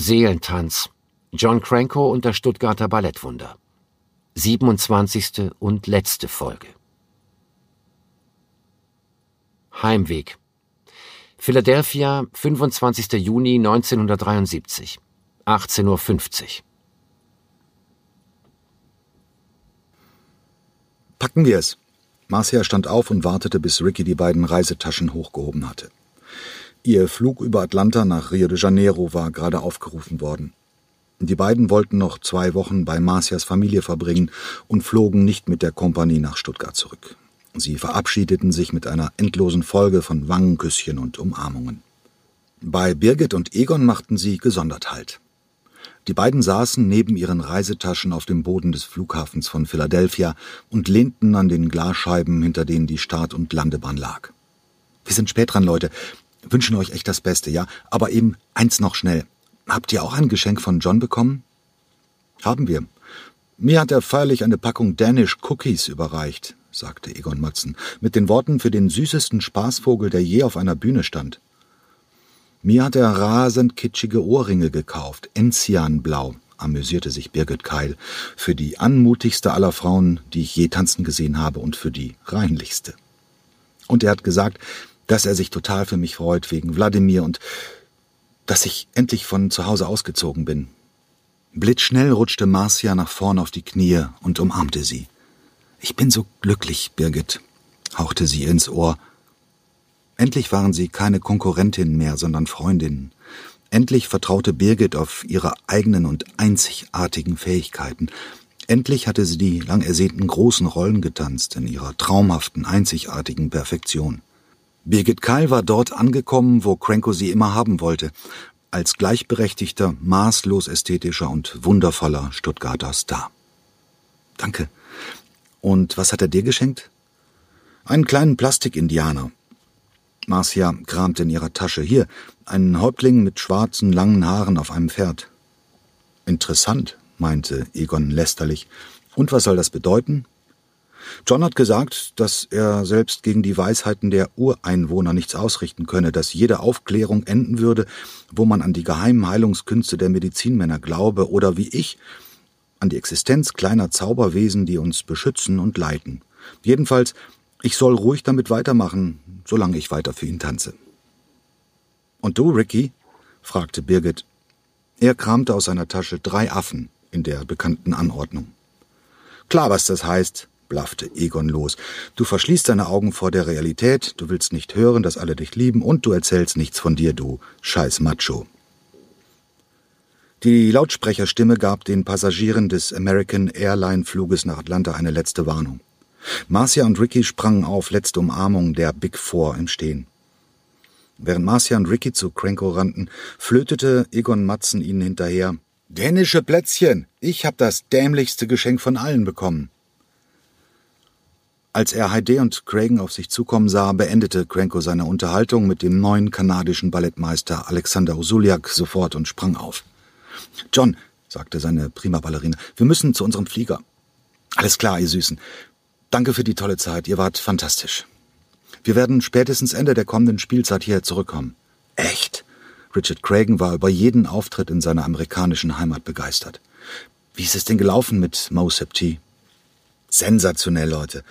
Seelentanz. John Cranko und das Stuttgarter Ballettwunder. 27. und letzte Folge. Heimweg. Philadelphia, 25. Juni 1973. 18.50 Uhr. Packen wir es. Marcia stand auf und wartete, bis Ricky die beiden Reisetaschen hochgehoben hatte. Ihr Flug über Atlanta nach Rio de Janeiro war gerade aufgerufen worden. Die beiden wollten noch zwei Wochen bei Marcias Familie verbringen und flogen nicht mit der Kompanie nach Stuttgart zurück. Sie verabschiedeten sich mit einer endlosen Folge von Wangenküsschen und Umarmungen. Bei Birgit und Egon machten sie gesondert Halt. Die beiden saßen neben ihren Reisetaschen auf dem Boden des Flughafens von Philadelphia und lehnten an den Glasscheiben, hinter denen die Start- und Landebahn lag. Wir sind spät dran, Leute. Wünschen euch echt das Beste, ja? Aber eben eins noch schnell. Habt ihr auch ein Geschenk von John bekommen? Haben wir. Mir hat er feierlich eine Packung Danish Cookies überreicht, sagte Egon Matzen, mit den Worten für den süßesten Spaßvogel, der je auf einer Bühne stand. Mir hat er rasend kitschige Ohrringe gekauft, Enzianblau, amüsierte sich Birgit Keil, für die anmutigste aller Frauen, die ich je tanzen gesehen habe und für die reinlichste. Und er hat gesagt, dass er sich total für mich freut wegen Wladimir und dass ich endlich von zu Hause ausgezogen bin. Blitzschnell rutschte Marcia nach vorn auf die Knie und umarmte sie. Ich bin so glücklich, Birgit, hauchte sie ihr ins Ohr. Endlich waren sie keine Konkurrentinnen mehr, sondern Freundinnen. Endlich vertraute Birgit auf ihre eigenen und einzigartigen Fähigkeiten. Endlich hatte sie die lang ersehnten großen Rollen getanzt in ihrer traumhaften, einzigartigen Perfektion. Birgit Keil war dort angekommen, wo Cranko sie immer haben wollte, als gleichberechtigter, maßlos ästhetischer und wundervoller Stuttgarter Star. Danke. Und was hat er dir geschenkt? Einen kleinen Plastikindianer. Marcia kramte in ihrer Tasche. Hier, einen Häuptling mit schwarzen, langen Haaren auf einem Pferd. Interessant, meinte Egon lästerlich. Und was soll das bedeuten? John hat gesagt, dass er selbst gegen die Weisheiten der Ureinwohner nichts ausrichten könne, dass jede Aufklärung enden würde, wo man an die geheimen Heilungskünste der Medizinmänner glaube oder wie ich an die Existenz kleiner Zauberwesen, die uns beschützen und leiten. Jedenfalls, ich soll ruhig damit weitermachen, solange ich weiter für ihn tanze. Und du, Ricky? fragte Birgit. Er kramte aus seiner Tasche drei Affen in der bekannten Anordnung. Klar, was das heißt, blaffte Egon los. Du verschließt deine Augen vor der Realität, du willst nicht hören, dass alle dich lieben, und du erzählst nichts von dir, du scheiß Macho. Die Lautsprecherstimme gab den Passagieren des American Airline Fluges nach Atlanta eine letzte Warnung. Marcia und Ricky sprangen auf, letzte Umarmung der Big Four im Stehen. Während Marcia und Ricky zu Cranko rannten, flötete Egon Matzen ihnen hinterher. Dänische Plätzchen! Ich hab das dämlichste Geschenk von allen bekommen. Als er Heide und Cragen auf sich zukommen sah, beendete Cranko seine Unterhaltung mit dem neuen kanadischen Ballettmeister Alexander Usuliak sofort und sprang auf. John, sagte seine prima Ballerina, wir müssen zu unserem Flieger. Alles klar, ihr Süßen. Danke für die tolle Zeit, ihr wart fantastisch. Wir werden spätestens Ende der kommenden Spielzeit hier zurückkommen. Echt? Richard Cragen war über jeden Auftritt in seiner amerikanischen Heimat begeistert. Wie ist es denn gelaufen mit Mo Septi? Sensationell, Leute.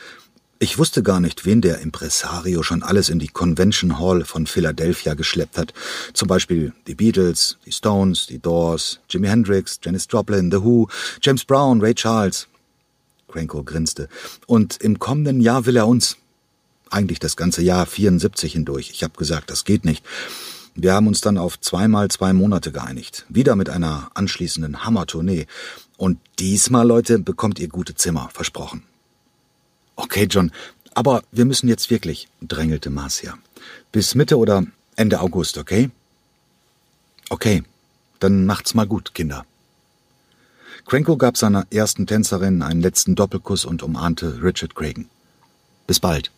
Ich wusste gar nicht, wen der Impresario schon alles in die Convention Hall von Philadelphia geschleppt hat. Zum Beispiel die Beatles, die Stones, die Doors, Jimi Hendrix, Janis Joplin, The Who, James Brown, Ray Charles. Cranko grinste. Und im kommenden Jahr will er uns. Eigentlich das ganze Jahr 74 hindurch. Ich habe gesagt, das geht nicht. Wir haben uns dann auf zweimal zwei Monate geeinigt. Wieder mit einer anschließenden Hammertournee. Und diesmal, Leute, bekommt ihr gute Zimmer. Versprochen. Okay, John, aber wir müssen jetzt wirklich, drängelte Marcia. Bis Mitte oder Ende August, okay? Okay, dann macht's mal gut, Kinder. Cranko gab seiner ersten Tänzerin einen letzten Doppelkuss und umarmte Richard Cragen. Bis bald.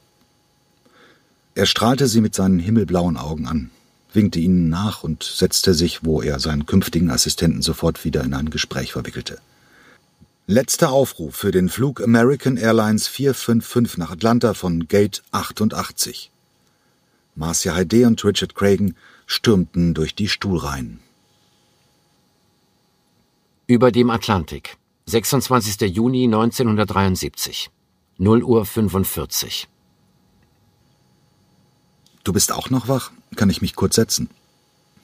Er strahlte sie mit seinen himmelblauen Augen an, winkte ihnen nach und setzte sich, wo er seinen künftigen Assistenten sofort wieder in ein Gespräch verwickelte. Letzter Aufruf für den Flug American Airlines 455 nach Atlanta von Gate 88. Marcia Heide und Richard Cragen stürmten durch die Stuhlreihen. Über dem Atlantik. 26. Juni 1973. 0 Uhr 45. Du bist auch noch wach? Kann ich mich kurz setzen?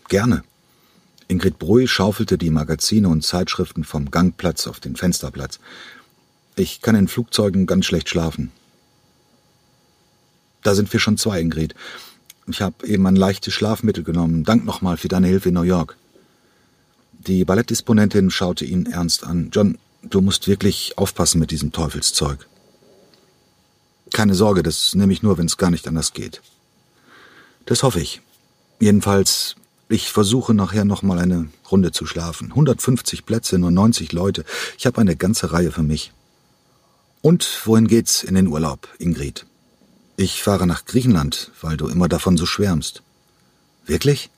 Gerne. Ingrid Brui schaufelte die Magazine und Zeitschriften vom Gangplatz auf den Fensterplatz. Ich kann in Flugzeugen ganz schlecht schlafen. Da sind wir schon zwei, Ingrid. Ich habe eben ein leichtes Schlafmittel genommen. Dank nochmal für deine Hilfe in New York. Die Ballettdisponentin schaute ihn ernst an. John, du musst wirklich aufpassen mit diesem Teufelszeug. Keine Sorge, das nehme ich nur, wenn es gar nicht anders geht. Das hoffe ich. Jedenfalls, ich versuche nachher nochmal eine Runde zu schlafen. 150 Plätze, nur 90 Leute. Ich habe eine ganze Reihe für mich. Und wohin geht's in den Urlaub, Ingrid? Ich fahre nach Griechenland, weil du immer davon so schwärmst. Wirklich?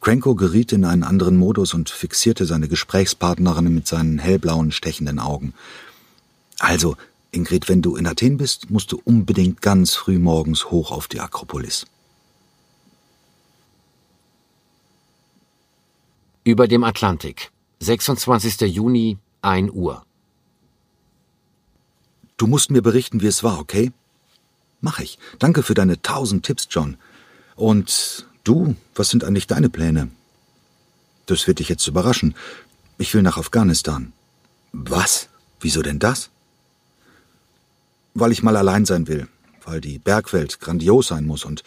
Cranko geriet in einen anderen Modus und fixierte seine Gesprächspartnerin mit seinen hellblauen, stechenden Augen. Also, Ingrid, wenn du in Athen bist, musst du unbedingt ganz früh morgens hoch auf die Akropolis. Über dem Atlantik. 26. Juni, 1 Uhr. Du musst mir berichten, wie es war, okay? Mach ich. Danke für deine tausend Tipps, John. Und du, was sind eigentlich deine Pläne? Das wird dich jetzt überraschen. Ich will nach Afghanistan. Was? Wieso denn das? Weil ich mal allein sein will, weil die Bergwelt grandios sein muss und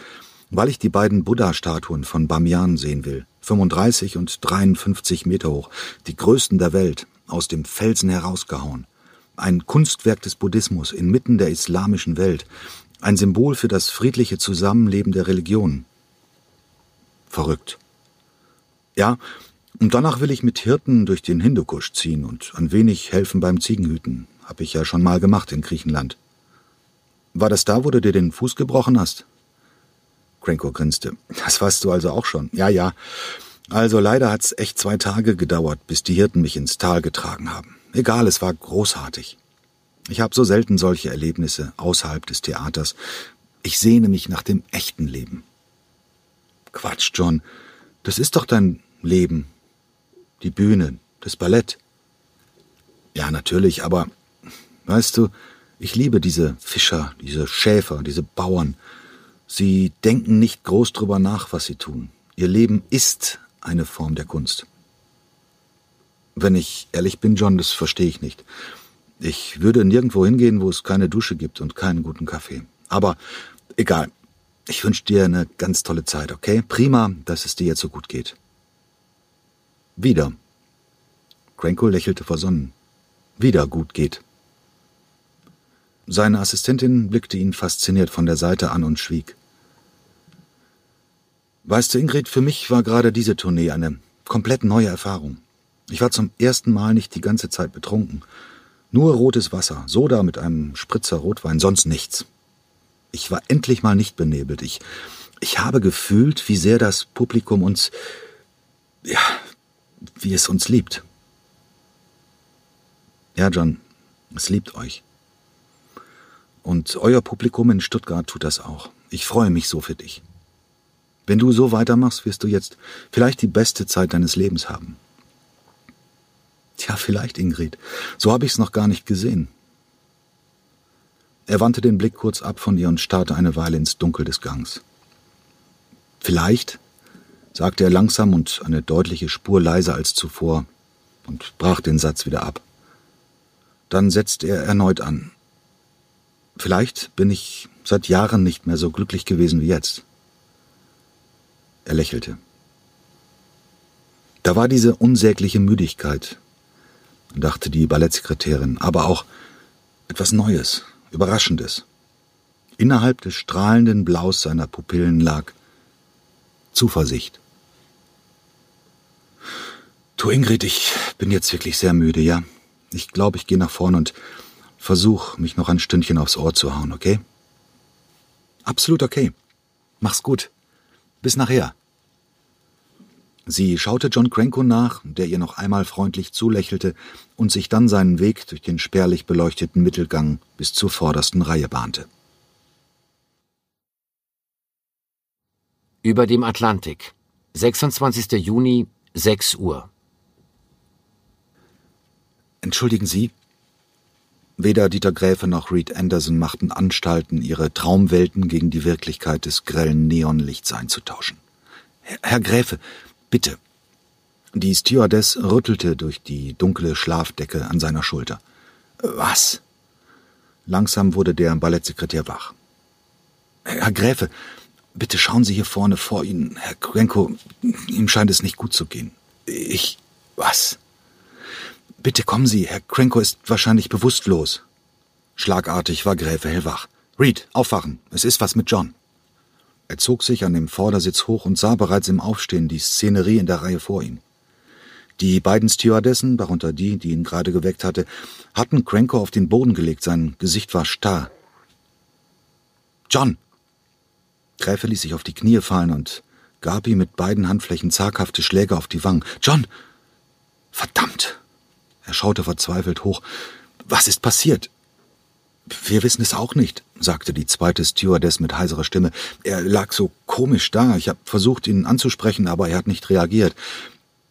weil ich die beiden Buddha-Statuen von Bamiyan sehen will. 35 und 53 Meter hoch, die größten der Welt, aus dem Felsen herausgehauen. Ein Kunstwerk des Buddhismus inmitten der islamischen Welt, ein Symbol für das friedliche Zusammenleben der Religionen. Verrückt. Ja, und danach will ich mit Hirten durch den Hindukusch ziehen und ein wenig helfen beim Ziegenhüten. Hab ich ja schon mal gemacht in Griechenland. War das da, wo du dir den Fuß gebrochen hast? Cranko grinste. Das weißt du also auch schon. Ja, ja. Also leider hat's echt zwei Tage gedauert, bis die Hirten mich ins Tal getragen haben. Egal, es war großartig. Ich habe so selten solche Erlebnisse außerhalb des Theaters. Ich sehne mich nach dem echten Leben. Quatsch, John. Das ist doch dein Leben. Die Bühne, das Ballett. Ja, natürlich, aber weißt du, ich liebe diese Fischer, diese Schäfer, diese Bauern. Sie denken nicht groß drüber nach, was sie tun. Ihr Leben ist eine Form der Kunst. Wenn ich ehrlich bin, John, das verstehe ich nicht. Ich würde nirgendwo hingehen, wo es keine Dusche gibt und keinen guten Kaffee. Aber egal. Ich wünsche dir eine ganz tolle Zeit, okay? Prima, dass es dir jetzt so gut geht. Wieder. Cranko lächelte versonnen. Wieder gut geht. Seine Assistentin blickte ihn fasziniert von der Seite an und schwieg. Weißt du, Ingrid, für mich war gerade diese Tournee eine komplett neue Erfahrung. Ich war zum ersten Mal nicht die ganze Zeit betrunken nur rotes Wasser, Soda mit einem Spritzer Rotwein, sonst nichts. Ich war endlich mal nicht benebelt. Ich, ich habe gefühlt, wie sehr das Publikum uns, ja, wie es uns liebt. Ja, John, es liebt euch. Und euer Publikum in Stuttgart tut das auch. Ich freue mich so für dich. Wenn du so weitermachst, wirst du jetzt vielleicht die beste Zeit deines Lebens haben. Tja, vielleicht, Ingrid. So habe ich es noch gar nicht gesehen. Er wandte den Blick kurz ab von ihr und starrte eine Weile ins Dunkel des Gangs. Vielleicht, sagte er langsam und eine deutliche Spur leiser als zuvor und brach den Satz wieder ab. Dann setzte er erneut an. Vielleicht bin ich seit Jahren nicht mehr so glücklich gewesen wie jetzt. Er lächelte. Da war diese unsägliche Müdigkeit, dachte die Ballettsekretärin, aber auch etwas Neues, Überraschendes. Innerhalb des strahlenden Blaus seiner Pupillen lag Zuversicht. Du Ingrid, ich bin jetzt wirklich sehr müde, ja? Ich glaube, ich gehe nach vorne und versuch, mich noch ein Stündchen aufs Ohr zu hauen, okay? Absolut okay. Mach's gut. Bis nachher. Sie schaute John Cranko nach, der ihr noch einmal freundlich zulächelte und sich dann seinen Weg durch den spärlich beleuchteten Mittelgang bis zur vordersten Reihe bahnte. Über dem Atlantik. 26. Juni, 6 Uhr. Entschuldigen Sie? Weder Dieter Gräfe noch Reed Anderson machten Anstalten, ihre Traumwelten gegen die Wirklichkeit des grellen Neonlichts einzutauschen. Herr, Gräfe, bitte. Die Stewardess rüttelte durch die dunkle Schlafdecke an seiner Schulter. Was? Langsam wurde der Ballettsekretär wach. Herr Gräfe, bitte schauen Sie hier vorne vor Ihnen. Herr Krenko, ihm scheint es nicht gut zu gehen. Ich. Was? Bitte kommen Sie, Herr Krenko ist wahrscheinlich bewusstlos. Schlagartig war Gräfe hellwach. Reed, aufwachen. Es ist was mit John. Er zog sich an dem Vordersitz hoch und sah bereits im Aufstehen die Szenerie in der Reihe vor ihm. Die beiden Stewardessen, darunter die, die ihn gerade geweckt hatte, hatten Cranko auf den Boden gelegt. Sein Gesicht war starr. John! Gräfe ließ sich auf die Knie fallen und gab ihm mit beiden Handflächen zaghafte Schläge auf die Wangen. John! Verdammt! Er schaute verzweifelt hoch. Was ist passiert? Wir wissen es auch nicht, sagte die zweite Stewardess mit heiserer Stimme. Er lag so komisch da. Ich habe versucht, ihn anzusprechen, aber er hat nicht reagiert.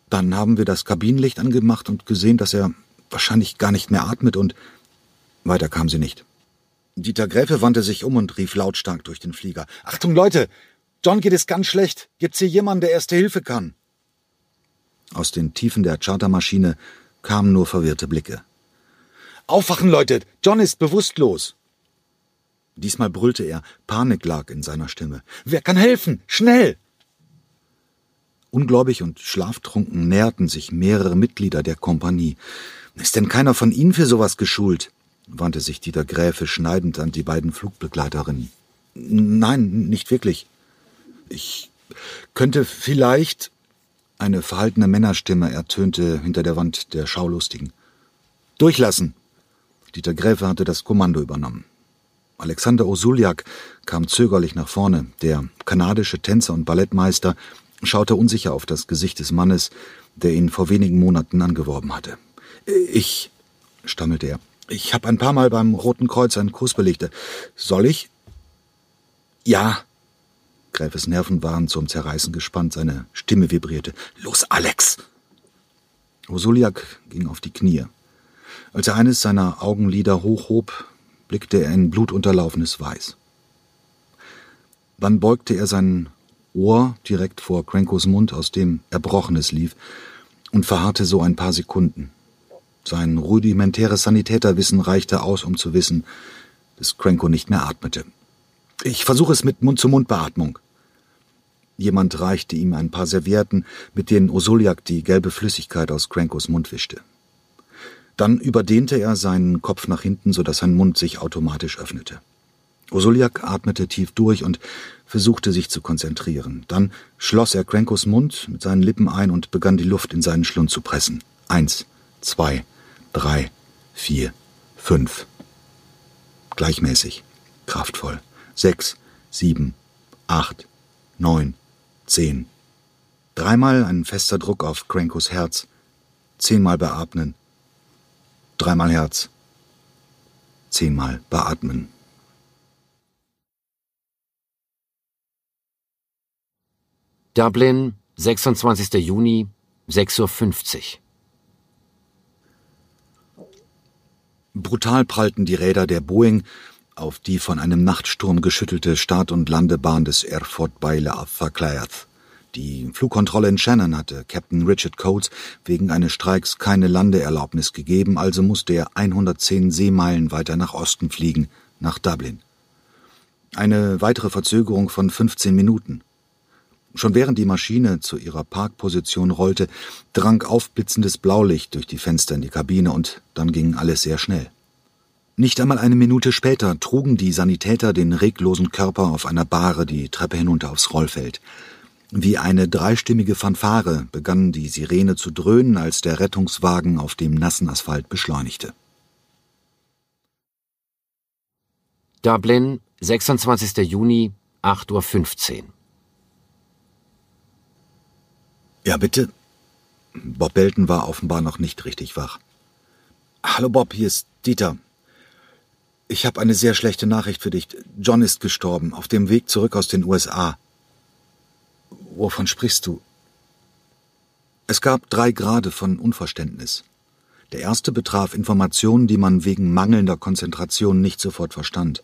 Dann haben wir das Kabinenlicht angemacht und gesehen, dass er wahrscheinlich gar nicht mehr atmet und weiter kam sie nicht. Dieter Gräfe wandte sich um und rief lautstark durch den Flieger. Achtung, Leute! John geht es ganz schlecht. Gibt's hier jemanden, der erste Hilfe kann? Aus den Tiefen der Chartermaschine kamen nur verwirrte Blicke. Aufwachen, Leute! John ist bewusstlos! Diesmal brüllte er, Panik lag in seiner Stimme. Wer kann helfen? Schnell! Ungläubig und schlaftrunken näherten sich mehrere Mitglieder der Kompanie. Ist denn keiner von Ihnen für sowas geschult? wandte sich Dieter Gräfe schneidend an die beiden Flugbegleiterinnen. Nein, nicht wirklich. Ich könnte vielleicht. Eine verhaltene Männerstimme ertönte hinter der Wand der Schaulustigen. Durchlassen! Dieter Gräfe hatte das Kommando übernommen. Alexander Osuliak kam zögerlich nach vorne. Der kanadische Tänzer und Ballettmeister schaute unsicher auf das Gesicht des Mannes, der ihn vor wenigen Monaten angeworben hatte. Ich, stammelte er, ich habe ein paar Mal beim Roten Kreuz einen Kurs belegt. Soll ich? Ja. Gräfes Nerven waren zum Zerreißen gespannt, seine Stimme vibrierte. Los, Alex! Osuliak ging auf die Knie. Als er eines seiner Augenlider hochhob, blickte er in blutunterlaufenes Weiß. Dann beugte er sein Ohr direkt vor Crankos Mund, aus dem Erbrochenes lief, und verharrte so ein paar Sekunden. Sein rudimentäres Sanitäterwissen reichte aus, um zu wissen, dass Cranko nicht mehr atmete. Ich versuche es mit Mund-zu-Mund-Beatmung. Jemand reichte ihm ein paar Servietten, mit denen Osuliak die gelbe Flüssigkeit aus Crankos Mund wischte. Dann überdehnte er seinen Kopf nach hinten, so dass sein Mund sich automatisch öffnete. Osuliak atmete tief durch und versuchte sich zu konzentrieren. Dann schloss er Crankos Mund mit seinen Lippen ein und begann die Luft in seinen Schlund zu pressen. Eins, zwei, drei, vier, fünf. Gleichmäßig, kraftvoll. Sechs, sieben, acht, neun, zehn. Dreimal ein fester Druck auf Crankos Herz. Zehnmal beatmen. Dreimal Herz. Zehnmal beatmen. Dublin, 26. Juni, 6.50 Uhr. Brutal prallten die Räder der Boeing auf die von einem Nachtsturm geschüttelte Start- und Landebahn des Bayle auf Verkleiert. Die Flugkontrolle in Shannon hatte Captain Richard Coates wegen eines Streiks keine Landeerlaubnis gegeben, also musste er 110 Seemeilen weiter nach Osten fliegen, nach Dublin. Eine weitere Verzögerung von 15 Minuten. Schon während die Maschine zu ihrer Parkposition rollte, drang aufblitzendes Blaulicht durch die Fenster in die Kabine und dann ging alles sehr schnell. Nicht einmal eine Minute später trugen die Sanitäter den reglosen Körper auf einer Bahre die Treppe hinunter aufs Rollfeld. Wie eine dreistimmige Fanfare begann die Sirene zu dröhnen, als der Rettungswagen auf dem nassen Asphalt beschleunigte. Dublin, 26. Juni, 8.15 Uhr. Ja, bitte? Bob Belton war offenbar noch nicht richtig wach. Hallo Bob, hier ist Dieter. Ich habe eine sehr schlechte Nachricht für dich. John ist gestorben, auf dem Weg zurück aus den USA. Wovon sprichst du? Es gab drei Grade von Unverständnis. Der erste betraf Informationen, die man wegen mangelnder Konzentration nicht sofort verstand.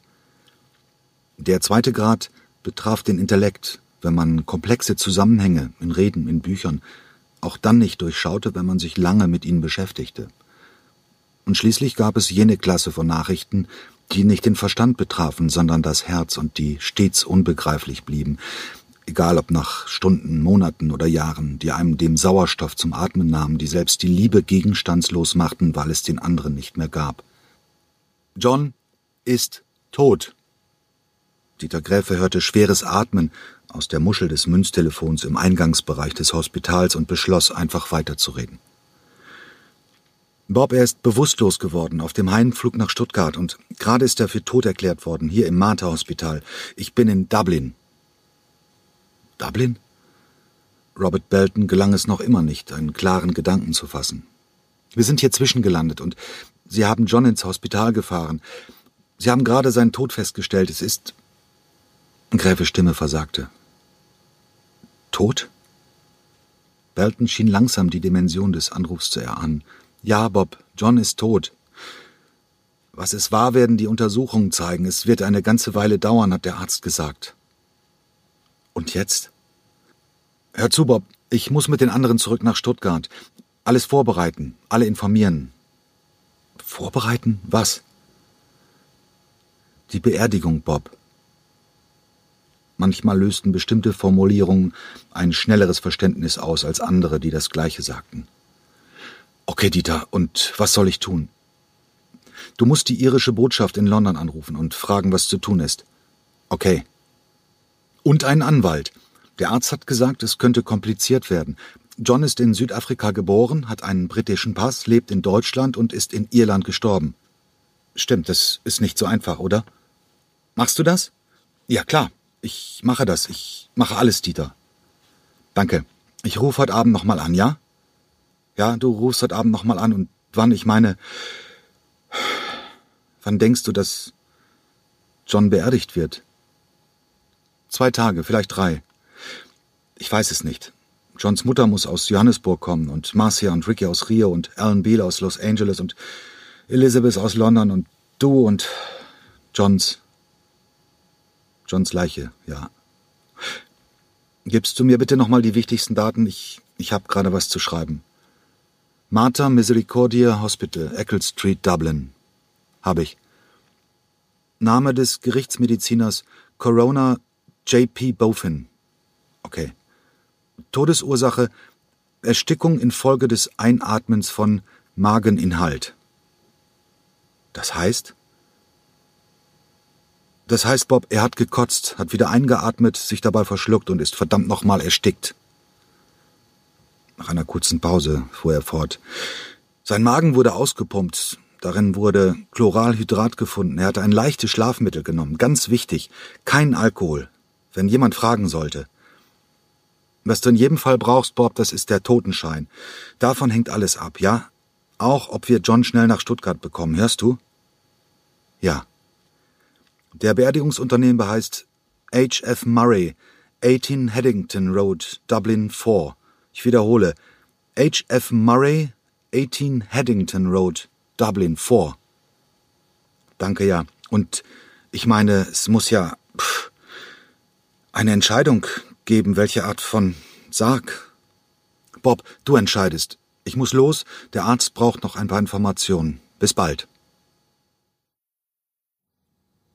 Der zweite Grad betraf den Intellekt, wenn man komplexe Zusammenhänge in Reden, in Büchern auch dann nicht durchschaute, wenn man sich lange mit ihnen beschäftigte. Und schließlich gab es jene Klasse von Nachrichten, die nicht den Verstand betrafen, sondern das Herz und die stets unbegreiflich blieben, egal ob nach Stunden, Monaten oder Jahren, die einem dem Sauerstoff zum Atmen nahmen, die selbst die Liebe gegenstandslos machten, weil es den anderen nicht mehr gab. John ist tot. Dieter Gräfe hörte schweres Atmen aus der Muschel des Münztelefons im Eingangsbereich des Hospitals und beschloss, einfach weiterzureden. Bob, er ist bewusstlos geworden auf dem Heimflug nach Stuttgart und gerade ist er für tot erklärt worden, hier im Martha-Hospital. Ich bin in Dublin. Dublin? Robert Belton gelang es noch immer nicht, einen klaren Gedanken zu fassen. Wir sind hier zwischengelandet und Sie haben John ins Hospital gefahren. Sie haben gerade seinen Tod festgestellt. Es ist. Gräfe Stimme versagte. Tot? Belton schien langsam die Dimension des Anrufs zu erahnen. Ja, Bob, John ist tot. Was es war, werden die Untersuchungen zeigen. Es wird eine ganze Weile dauern, hat der Arzt gesagt. Und jetzt? Hör zu, Bob, ich muss mit den anderen zurück nach Stuttgart. Alles vorbereiten, alle informieren. Vorbereiten? Was? Die Beerdigung, Bob. Manchmal lösten bestimmte Formulierungen ein schnelleres Verständnis aus als andere, die das Gleiche sagten. Okay, Dieter, und was soll ich tun? Du musst die irische Botschaft in London anrufen und fragen, was zu tun ist. Okay. Und einen Anwalt. Der Arzt hat gesagt, es könnte kompliziert werden. John ist in Südafrika geboren, hat einen britischen Pass, lebt in Deutschland und ist in Irland gestorben. Stimmt, das ist nicht so einfach, oder? Machst du das? Ja, klar. Ich mache das. Ich mache alles, Dieter. Danke. Ich rufe heute Abend nochmal an, ja? Ja, du rufst heute Abend nochmal an und wann, ich meine, wann denkst du, dass John beerdigt wird? Zwei Tage, vielleicht drei. Ich weiß es nicht. Johns Mutter muss aus Johannesburg kommen und Marcia und Ricky aus Rio und Alan Beale aus Los Angeles und Elizabeth aus London und du und Johns. Johns Leiche, ja. Gibst du mir bitte nochmal die wichtigsten Daten? Ich, ich habe gerade was zu schreiben. Martha Misericordia Hospital, Eccles Street, Dublin. Habe ich. Name des Gerichtsmediziners Corona J.P. Bofin. Okay. Todesursache Erstickung infolge des Einatmens von Mageninhalt. Das heißt? Das heißt, Bob, er hat gekotzt, hat wieder eingeatmet, sich dabei verschluckt und ist verdammt nochmal erstickt. Nach einer kurzen Pause fuhr er fort. Sein Magen wurde ausgepumpt. Darin wurde Chloralhydrat gefunden. Er hatte ein leichtes Schlafmittel genommen. Ganz wichtig. Kein Alkohol. Wenn jemand fragen sollte. Was du in jedem Fall brauchst, Bob, das ist der Totenschein. Davon hängt alles ab, ja? Auch, ob wir John schnell nach Stuttgart bekommen. Hörst du? Ja. Der Beerdigungsunternehmer heißt H.F. Murray, 18 Haddington Road, Dublin 4. Ich wiederhole. H.F. Murray, 18 Haddington Road, Dublin 4. Danke, ja. Und ich meine, es muss ja pff, eine Entscheidung geben, welche Art von Sarg. Bob, du entscheidest. Ich muss los. Der Arzt braucht noch ein paar Informationen. Bis bald.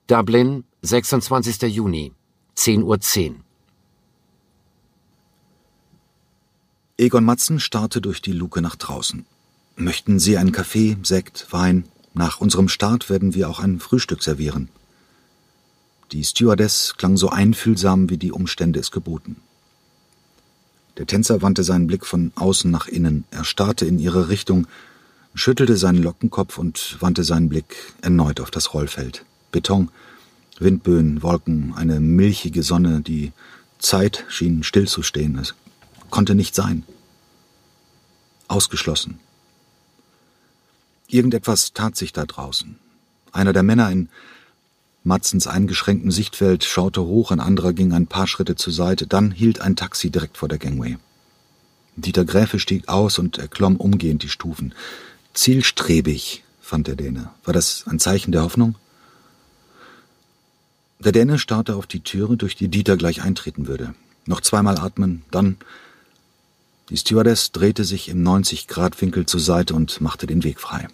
Dublin, 26. Juni, 10.10 Uhr. Egon Matzen starrte durch die Luke nach draußen. Möchten Sie einen Kaffee, Sekt, Wein? Nach unserem Start werden wir auch ein Frühstück servieren. Die Stewardess klang so einfühlsam, wie die Umstände es geboten. Der Tänzer wandte seinen Blick von außen nach innen. Er starrte in ihre Richtung, schüttelte seinen Lockenkopf und wandte seinen Blick erneut auf das Rollfeld. Beton, Windböen, Wolken, eine milchige Sonne, die Zeit schien stillzustehen. Es konnte nicht sein. Ausgeschlossen. Irgendetwas tat sich da draußen. Einer der Männer in Matzens eingeschränktem Sichtfeld schaute hoch, ein anderer ging ein paar Schritte zur Seite, dann hielt ein Taxi direkt vor der Gangway. Dieter Gräfe stieg aus und erklomm umgehend die Stufen. Zielstrebig, fand der Däne. War das ein Zeichen der Hoffnung? Der Däne starrte auf die Türe, durch die Dieter gleich eintreten würde. Noch zweimal atmen, dann. Die Stewardess drehte sich im 90-Grad-Winkel zur Seite und machte den Weg frei.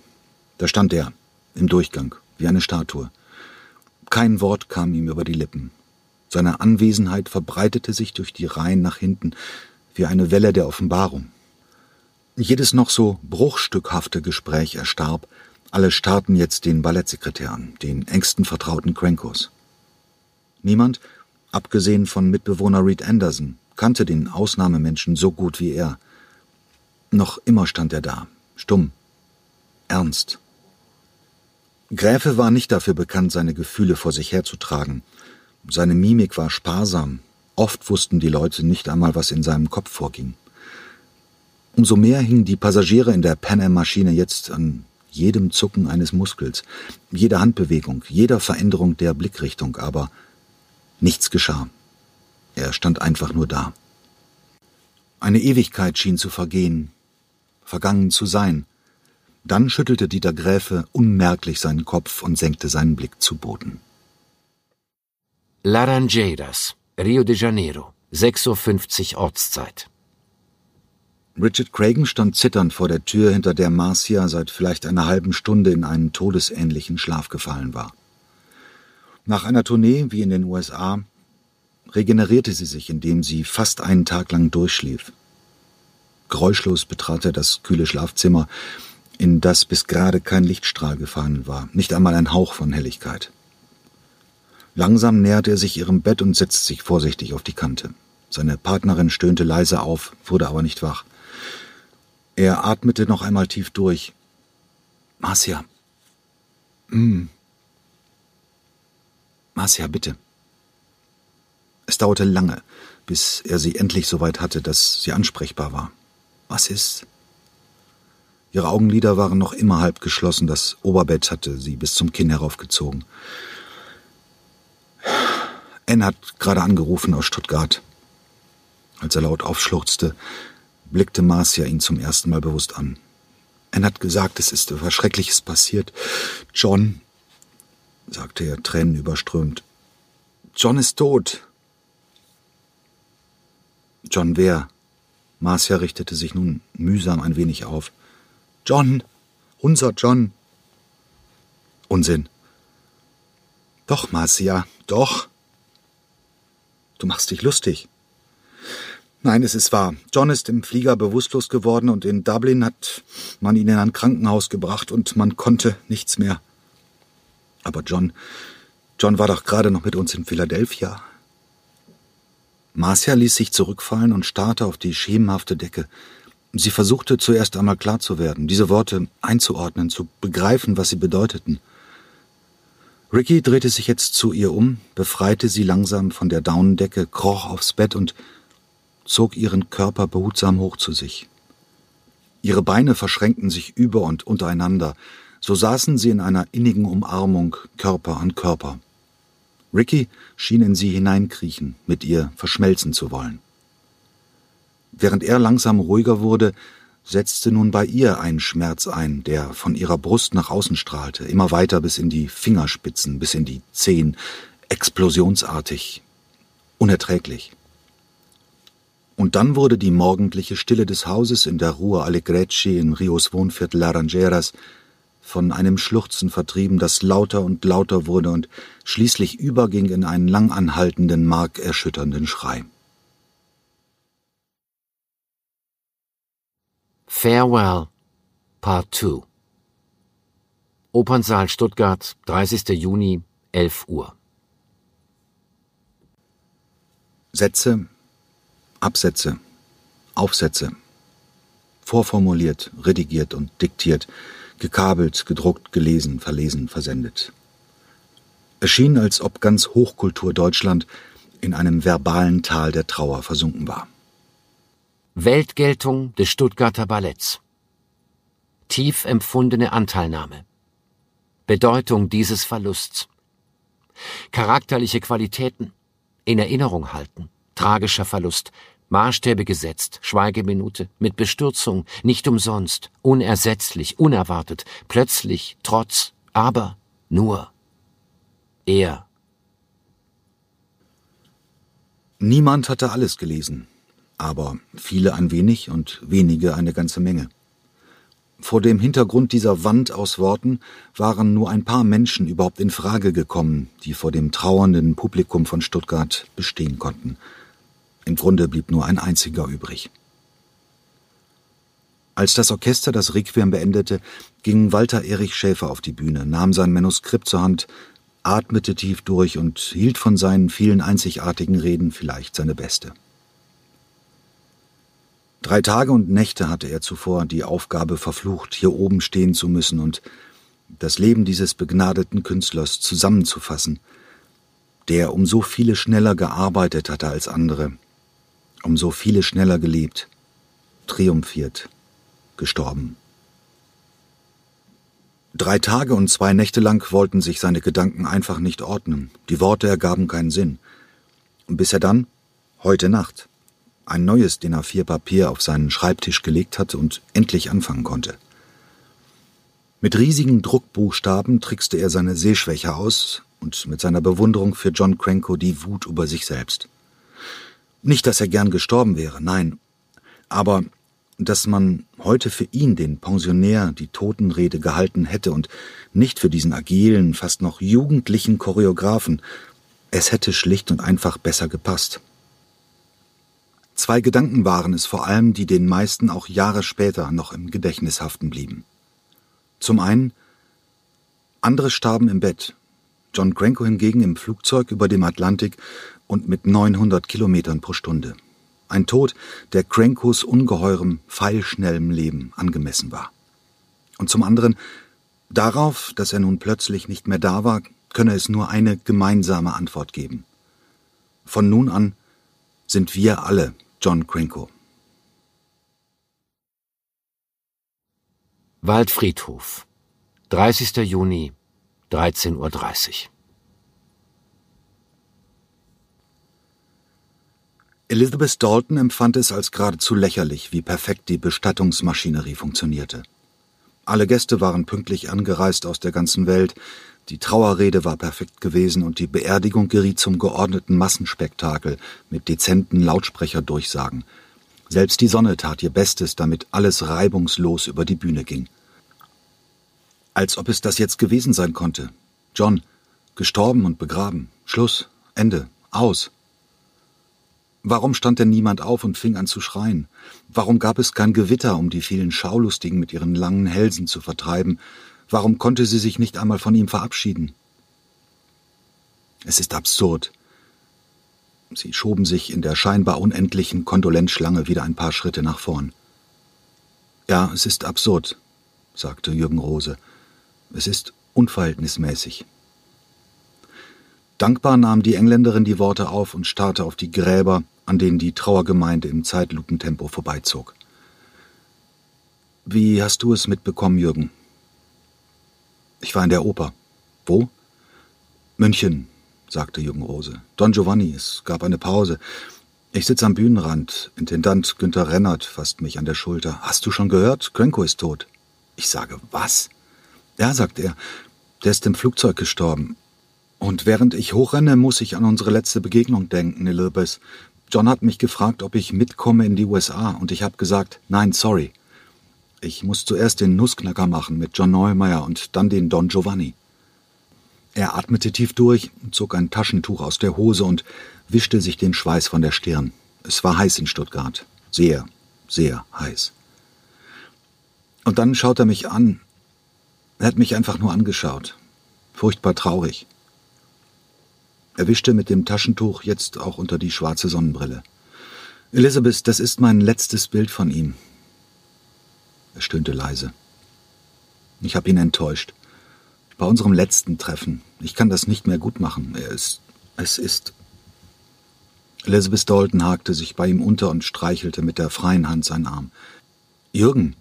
Da stand er, im Durchgang, wie eine Statue. Kein Wort kam ihm über die Lippen. Seine Anwesenheit verbreitete sich durch die Reihen nach hinten, wie eine Welle der Offenbarung. Jedes noch so bruchstückhafte Gespräch erstarb, alle starrten jetzt den Ballettsekretär an, den engsten Vertrauten Crankos. Niemand, abgesehen von Mitbewohner Reed Anderson, kannte den Ausnahmemenschen so gut wie er. Noch immer stand er da, stumm, ernst. Gräfe war nicht dafür bekannt, seine Gefühle vor sich herzutragen. Seine Mimik war sparsam. Oft wussten die Leute nicht einmal, was in seinem Kopf vorging. Umso mehr hingen die Passagiere in der Pan Am-Maschine jetzt an jedem Zucken eines Muskels, jeder Handbewegung, jeder Veränderung der Blickrichtung, aber nichts geschah. Er stand einfach nur da. Eine Ewigkeit schien zu vergehen, vergangen zu sein. Dann schüttelte Dieter Gräfe unmerklich seinen Kopf und senkte seinen Blick zu Boden. Laranjeiras, Rio de Janeiro, 6.50 Uhr Ortszeit. Richard Cragen stand zitternd vor der Tür, hinter der Marcia seit vielleicht einer halben Stunde in einen todesähnlichen Schlaf gefallen war. Nach einer Tournee wie in den USA regenerierte sie sich, indem sie fast einen Tag lang durchschlief. Geräuschlos betrat er das kühle Schlafzimmer, in das bis gerade kein Lichtstrahl gefallen war, nicht einmal ein Hauch von Helligkeit. Langsam näherte er sich ihrem Bett und setzte sich vorsichtig auf die Kante. Seine Partnerin stöhnte leise auf, wurde aber nicht wach. Er atmete noch einmal tief durch. Marcia. Mm. Marcia, bitte. Es dauerte lange, bis er sie endlich so weit hatte, dass sie ansprechbar war. Was ist? Ihre Augenlider waren noch immer halb geschlossen, das Oberbett hatte sie bis zum Kinn heraufgezogen. Anne hat gerade angerufen aus Stuttgart. Als er laut aufschluchzte, blickte Marcia ihn zum ersten Mal bewusst an. Anne hat gesagt, es ist etwas Schreckliches passiert. John, sagte er tränenüberströmt. John ist tot. John wer? Marcia richtete sich nun mühsam ein wenig auf. John, unser John. Unsinn. Doch, Marcia, doch. Du machst dich lustig. Nein, es ist wahr. John ist im Flieger bewusstlos geworden und in Dublin hat man ihn in ein Krankenhaus gebracht und man konnte nichts mehr. Aber John, John war doch gerade noch mit uns in Philadelphia. Marcia ließ sich zurückfallen und starrte auf die schemenhafte Decke. Sie versuchte zuerst einmal klar zu werden, diese Worte einzuordnen, zu begreifen, was sie bedeuteten. Ricky drehte sich jetzt zu ihr um, befreite sie langsam von der Daunendecke, kroch aufs Bett und zog ihren Körper behutsam hoch zu sich. Ihre Beine verschränkten sich über und untereinander, so saßen sie in einer innigen Umarmung Körper an Körper. Ricky schien in sie hineinkriechen, mit ihr verschmelzen zu wollen. Während er langsam ruhiger wurde, setzte nun bei ihr ein Schmerz ein, der von ihrer Brust nach außen strahlte, immer weiter bis in die Fingerspitzen, bis in die Zehen, explosionsartig, unerträglich. Und dann wurde die morgendliche Stille des Hauses in der Rua Alegrecci in Rios Wohnviertel Laranjeras von einem Schluchzen vertrieben, das lauter und lauter wurde und schließlich überging in einen langanhaltenden, markerschütternden Schrei. Farewell, Part 2 Opernsaal Stuttgart, 30. Juni, 11 Uhr. Sätze, Absätze, Aufsätze, vorformuliert, redigiert und diktiert, gekabelt, gedruckt, gelesen, verlesen, versendet. Es schien, als ob ganz Hochkultur Deutschland in einem verbalen Tal der Trauer versunken war. Weltgeltung des Stuttgarter Balletts. Tief empfundene Anteilnahme. Bedeutung dieses Verlusts. Charakterliche Qualitäten. In Erinnerung halten. Tragischer Verlust. Maßstäbe gesetzt, Schweigeminute, mit Bestürzung, nicht umsonst, unersetzlich, unerwartet, plötzlich, trotz, aber, nur. Er. Niemand hatte alles gelesen, aber viele ein wenig und wenige eine ganze Menge. Vor dem Hintergrund dieser Wand aus Worten waren nur ein paar Menschen überhaupt in Frage gekommen, die vor dem trauernden Publikum von Stuttgart bestehen konnten. Im Grunde blieb nur ein einziger übrig. Als das Orchester das Requiem beendete, ging Walter Erich Schäfer auf die Bühne, nahm sein Manuskript zur Hand, atmete tief durch und hielt von seinen vielen einzigartigen Reden vielleicht seine beste. Drei Tage und Nächte hatte er zuvor die Aufgabe verflucht, hier oben stehen zu müssen und das Leben dieses begnadeten Künstlers zusammenzufassen, der um so viele schneller gearbeitet hatte als andere, um so viele schneller gelebt, triumphiert, gestorben. Drei Tage und zwei Nächte lang wollten sich seine Gedanken einfach nicht ordnen, die Worte ergaben keinen Sinn. Bis er dann, heute Nacht, ein neues DIN A4-Papier auf seinen Schreibtisch gelegt hatte und endlich anfangen konnte. Mit riesigen Druckbuchstaben trickste er seine Sehschwäche aus und mit seiner Bewunderung für John Cranko die Wut über sich selbst. Nicht, dass er gern gestorben wäre, nein, aber dass man heute für ihn, den Pensionär, die Totenrede gehalten hätte und nicht für diesen agilen, fast noch jugendlichen Choreografen, es hätte schlicht und einfach besser gepasst. Zwei Gedanken waren es vor allem, die den meisten auch Jahre später noch im Gedächtnis haften blieben. Zum einen, andere starben im Bett, John Cranko hingegen im Flugzeug über dem Atlantik und mit 900 Kilometern pro Stunde. Ein Tod, der Crankos ungeheurem, pfeilschnellem Leben angemessen war. Und zum anderen, darauf, dass er nun plötzlich nicht mehr da war, könne es nur eine gemeinsame Antwort geben. Von nun an sind wir alle John Cranko. Waldfriedhof, 30. Juni, 13.30 Uhr. Elizabeth Dalton empfand es als geradezu lächerlich, wie perfekt die Bestattungsmaschinerie funktionierte. Alle Gäste waren pünktlich angereist aus der ganzen Welt, die Trauerrede war perfekt gewesen und die Beerdigung geriet zum geordneten Massenspektakel mit dezenten Lautsprecherdurchsagen. Selbst die Sonne tat ihr Bestes, damit alles reibungslos über die Bühne ging. Als ob es das jetzt gewesen sein konnte. John, gestorben und begraben. Schluss, Ende, aus. Warum stand denn niemand auf und fing an zu schreien? Warum gab es kein Gewitter, um die vielen Schaulustigen mit ihren langen Hälsen zu vertreiben Warum konnte sie sich nicht einmal von ihm verabschieden? Es ist absurd. Sie schoben sich in der scheinbar unendlichen Kondolenzschlange wieder ein paar Schritte nach vorn. Ja, es ist absurd, sagte Jürgen Rose. Es ist unverhältnismäßig. Dankbar nahm die Engländerin die Worte auf und starrte auf die Gräber, an denen die Trauergemeinde im Zeitlupentempo vorbeizog. Wie hast du es mitbekommen, Jürgen? Ich war in der Oper. Wo? München, sagte Rose. Don Giovanni, es gab eine Pause. Ich sitze am Bühnenrand. Intendant Günther Rennert fasst mich an der Schulter. Hast du schon gehört? Krenko ist tot. Ich sage, was? Ja, sagt er. Der ist im Flugzeug gestorben. Und während ich hochrenne, muss ich an unsere letzte Begegnung denken, Elizabeth. John hat mich gefragt, ob ich mitkomme in die USA, und ich habe gesagt, nein, sorry. Ich muss zuerst den Nussknacker machen mit John Neumeier und dann den Don Giovanni. Er atmete tief durch, zog ein Taschentuch aus der Hose und wischte sich den Schweiß von der Stirn. Es war heiß in Stuttgart. Sehr, sehr heiß. Und dann schaut er mich an. Er hat mich einfach nur angeschaut. Furchtbar traurig. Er wischte mit dem Taschentuch jetzt auch unter die schwarze Sonnenbrille. Elizabeth, das ist mein letztes Bild von ihm. Er stöhnte leise. Ich habe ihn enttäuscht. Bei unserem letzten Treffen. Ich kann das nicht mehr gut machen. Er ist. Es ist. Elizabeth Dalton hakte sich bei ihm unter und streichelte mit der freien Hand seinen Arm. Jürgen,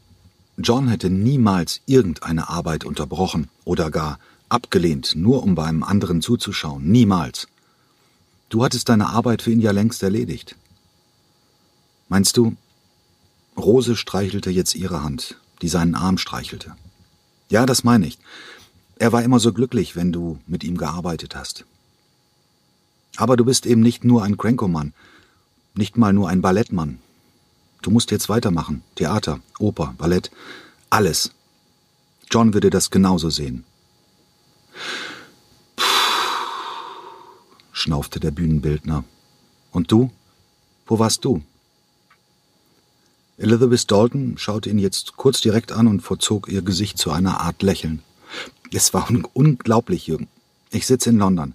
John hätte niemals irgendeine Arbeit unterbrochen oder gar abgelehnt, nur um bei einem anderen zuzuschauen. Niemals. Du hattest deine Arbeit für ihn ja längst erledigt. Meinst du, Rose streichelte jetzt ihre Hand, die seinen Arm streichelte. Ja, das meine ich. Er war immer so glücklich, wenn du mit ihm gearbeitet hast. Aber du bist eben nicht nur ein Cranko-Mann, nicht mal nur ein Ballettmann. Du musst jetzt weitermachen. Theater, Oper, Ballett, alles. John würde das genauso sehen. Puh, schnaufte der Bühnenbildner. Und du? Wo warst du? Elizabeth Dalton schaute ihn jetzt kurz direkt an und verzog ihr Gesicht zu einer Art Lächeln. Es war un unglaublich, Jürgen. Ich sitze in London,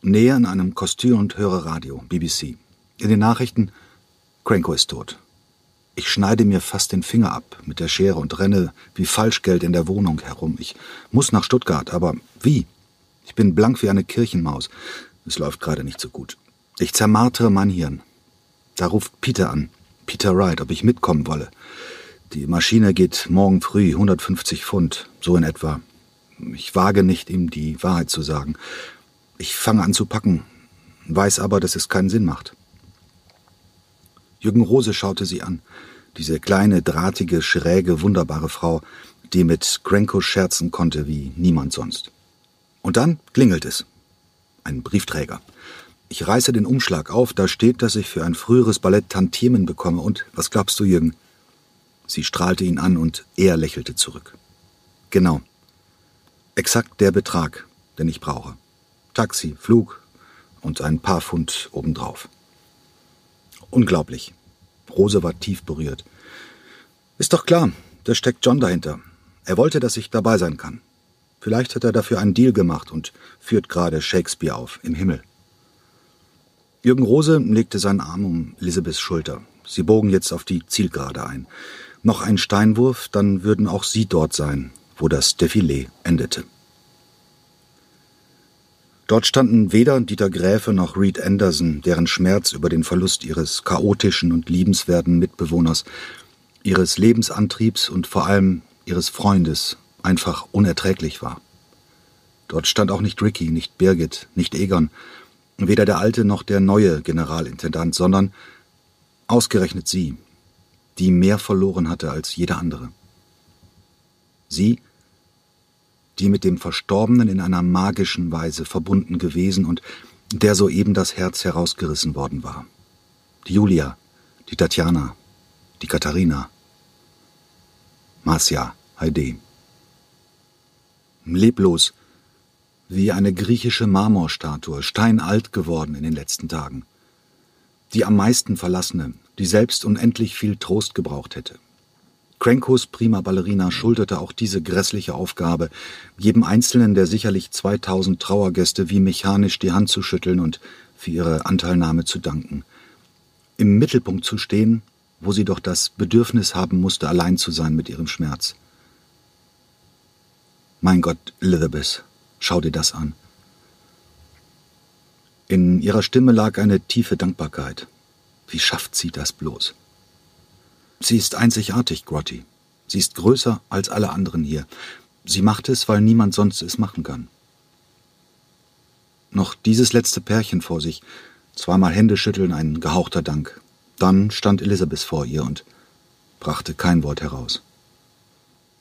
näher in einem Kostüm und höre Radio, BBC. In den Nachrichten, Cranko ist tot. Ich schneide mir fast den Finger ab mit der Schere und renne wie Falschgeld in der Wohnung herum. Ich muss nach Stuttgart, aber wie? Ich bin blank wie eine Kirchenmaus. Es läuft gerade nicht so gut. Ich zermartere mein Hirn. Da ruft Peter an. Peter Wright, ob ich mitkommen wolle. Die Maschine geht morgen früh 150 Pfund, so in etwa. Ich wage nicht, ihm die Wahrheit zu sagen. Ich fange an zu packen, weiß aber, dass es keinen Sinn macht. Jürgen Rose schaute sie an, diese kleine, drahtige, schräge, wunderbare Frau, die mit Grenko scherzen konnte wie niemand sonst. Und dann klingelt es. Ein Briefträger. Ich reiße den Umschlag auf, da steht, dass ich für ein früheres Ballett Tantiemen bekomme. Und was glaubst du, Jürgen? Sie strahlte ihn an und er lächelte zurück. Genau. Exakt der Betrag, den ich brauche. Taxi, Flug und ein paar Pfund obendrauf. Unglaublich. Rose war tief berührt. Ist doch klar, da steckt John dahinter. Er wollte, dass ich dabei sein kann. Vielleicht hat er dafür einen Deal gemacht und führt gerade Shakespeare auf, im Himmel. Jürgen Rose legte seinen Arm um Elisabeths Schulter. Sie bogen jetzt auf die Zielgerade ein. Noch ein Steinwurf, dann würden auch sie dort sein, wo das Defilé endete. Dort standen weder Dieter Gräfe noch Reed Anderson, deren Schmerz über den Verlust ihres chaotischen und liebenswerten Mitbewohners, ihres Lebensantriebs und vor allem ihres Freundes einfach unerträglich war. Dort stand auch nicht Ricky, nicht Birgit, nicht Egon, weder der alte noch der neue Generalintendant, sondern ausgerechnet sie, die mehr verloren hatte als jeder andere. Sie, die mit dem Verstorbenen in einer magischen Weise verbunden gewesen und der soeben das Herz herausgerissen worden war. Die Julia, die Tatjana, die Katharina, Marcia, Heide. Leblos, wie eine griechische Marmorstatue, steinalt geworden in den letzten Tagen. Die am meisten Verlassene, die selbst unendlich viel Trost gebraucht hätte. Crankos prima Ballerina schulterte auch diese grässliche Aufgabe, jedem Einzelnen der sicherlich 2000 Trauergäste wie mechanisch die Hand zu schütteln und für ihre Anteilnahme zu danken. Im Mittelpunkt zu stehen, wo sie doch das Bedürfnis haben musste, allein zu sein mit ihrem Schmerz. Mein Gott, Elizabeth, Schau dir das an. In ihrer Stimme lag eine tiefe Dankbarkeit. Wie schafft sie das bloß? Sie ist einzigartig, Grotty. Sie ist größer als alle anderen hier. Sie macht es, weil niemand sonst es machen kann. Noch dieses letzte Pärchen vor sich, zweimal Hände schütteln, ein gehauchter Dank. Dann stand Elisabeth vor ihr und brachte kein Wort heraus.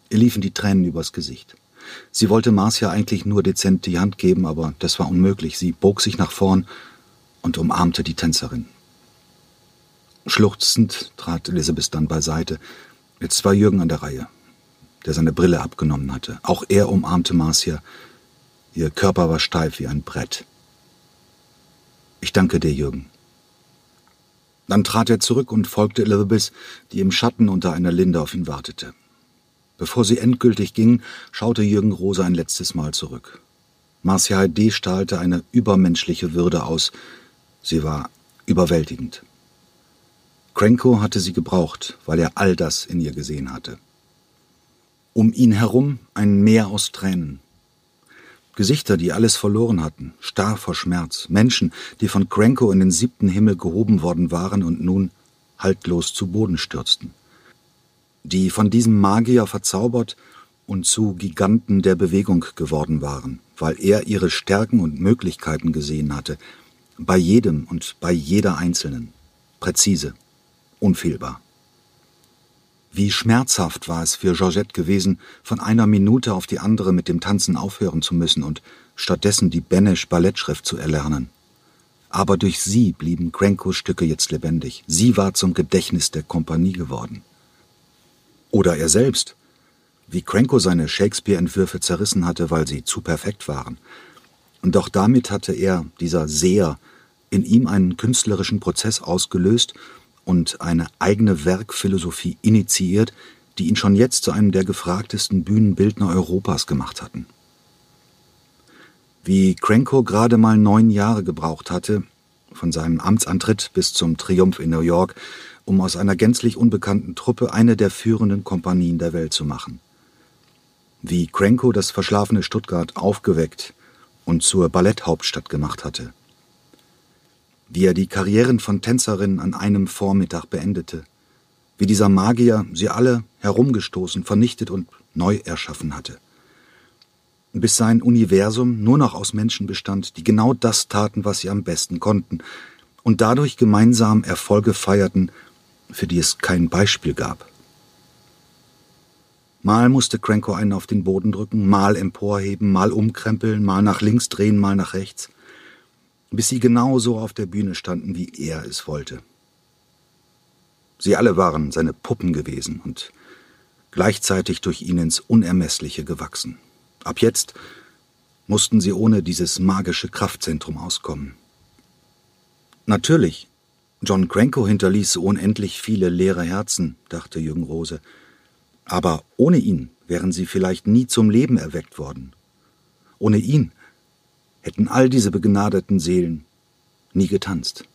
Ihr liefen die Tränen übers Gesicht. Sie wollte Marcia eigentlich nur dezent die Hand geben, aber das war unmöglich. Sie bog sich nach vorn und umarmte die Tänzerin. Schluchzend trat Elisabeth dann beiseite. Jetzt war Jürgen an der Reihe, der seine Brille abgenommen hatte. Auch er umarmte Marcia. Ihr Körper war steif wie ein Brett. Ich danke dir, Jürgen. Dann trat er zurück und folgte Elizabeth, die im Schatten unter einer Linde auf ihn wartete. Bevor sie endgültig ging, schaute Jürgen Rose ein letztes Mal zurück. Marcia D. strahlte eine übermenschliche Würde aus. Sie war überwältigend. Cranko hatte sie gebraucht, weil er all das in ihr gesehen hatte. Um ihn herum ein Meer aus Tränen. Gesichter, die alles verloren hatten, starr vor Schmerz, Menschen, die von Cranko in den siebten Himmel gehoben worden waren und nun haltlos zu Boden stürzten. Die von diesem Magier verzaubert und zu Giganten der Bewegung geworden waren, weil er ihre Stärken und Möglichkeiten gesehen hatte, bei jedem und bei jeder Einzelnen, präzise, unfehlbar. Wie schmerzhaft war es für Georgette gewesen, von einer Minute auf die andere mit dem Tanzen aufhören zu müssen und stattdessen die Benesch Ballettschrift zu erlernen. Aber durch sie blieben Crankos Stücke jetzt lebendig. Sie war zum Gedächtnis der Kompanie geworden. Oder er selbst, wie Cranko seine Shakespeare-Entwürfe zerrissen hatte, weil sie zu perfekt waren. Und doch damit hatte er, dieser Seher, in ihm einen künstlerischen Prozess ausgelöst und eine eigene Werkphilosophie initiiert, die ihn schon jetzt zu einem der gefragtesten Bühnenbildner Europas gemacht hatten. Wie Cranko gerade mal neun Jahre gebraucht hatte, von seinem Amtsantritt bis zum Triumph in New York, um aus einer gänzlich unbekannten Truppe eine der führenden Kompanien der Welt zu machen. Wie Cranko das verschlafene Stuttgart aufgeweckt und zur Balletthauptstadt gemacht hatte. Wie er die Karrieren von Tänzerinnen an einem Vormittag beendete. Wie dieser Magier sie alle herumgestoßen, vernichtet und neu erschaffen hatte bis sein Universum nur noch aus Menschen bestand, die genau das taten, was sie am besten konnten, und dadurch gemeinsam Erfolge feierten, für die es kein Beispiel gab. Mal musste Cranko einen auf den Boden drücken, mal emporheben, mal umkrempeln, mal nach links drehen, mal nach rechts, bis sie genau so auf der Bühne standen, wie er es wollte. Sie alle waren seine Puppen gewesen und gleichzeitig durch ihn ins Unermessliche gewachsen. Ab jetzt mussten sie ohne dieses magische Kraftzentrum auskommen. Natürlich, John Cranko hinterließ unendlich viele leere Herzen, dachte Jürgen Rose. Aber ohne ihn wären sie vielleicht nie zum Leben erweckt worden. Ohne ihn hätten all diese begnadeten Seelen nie getanzt.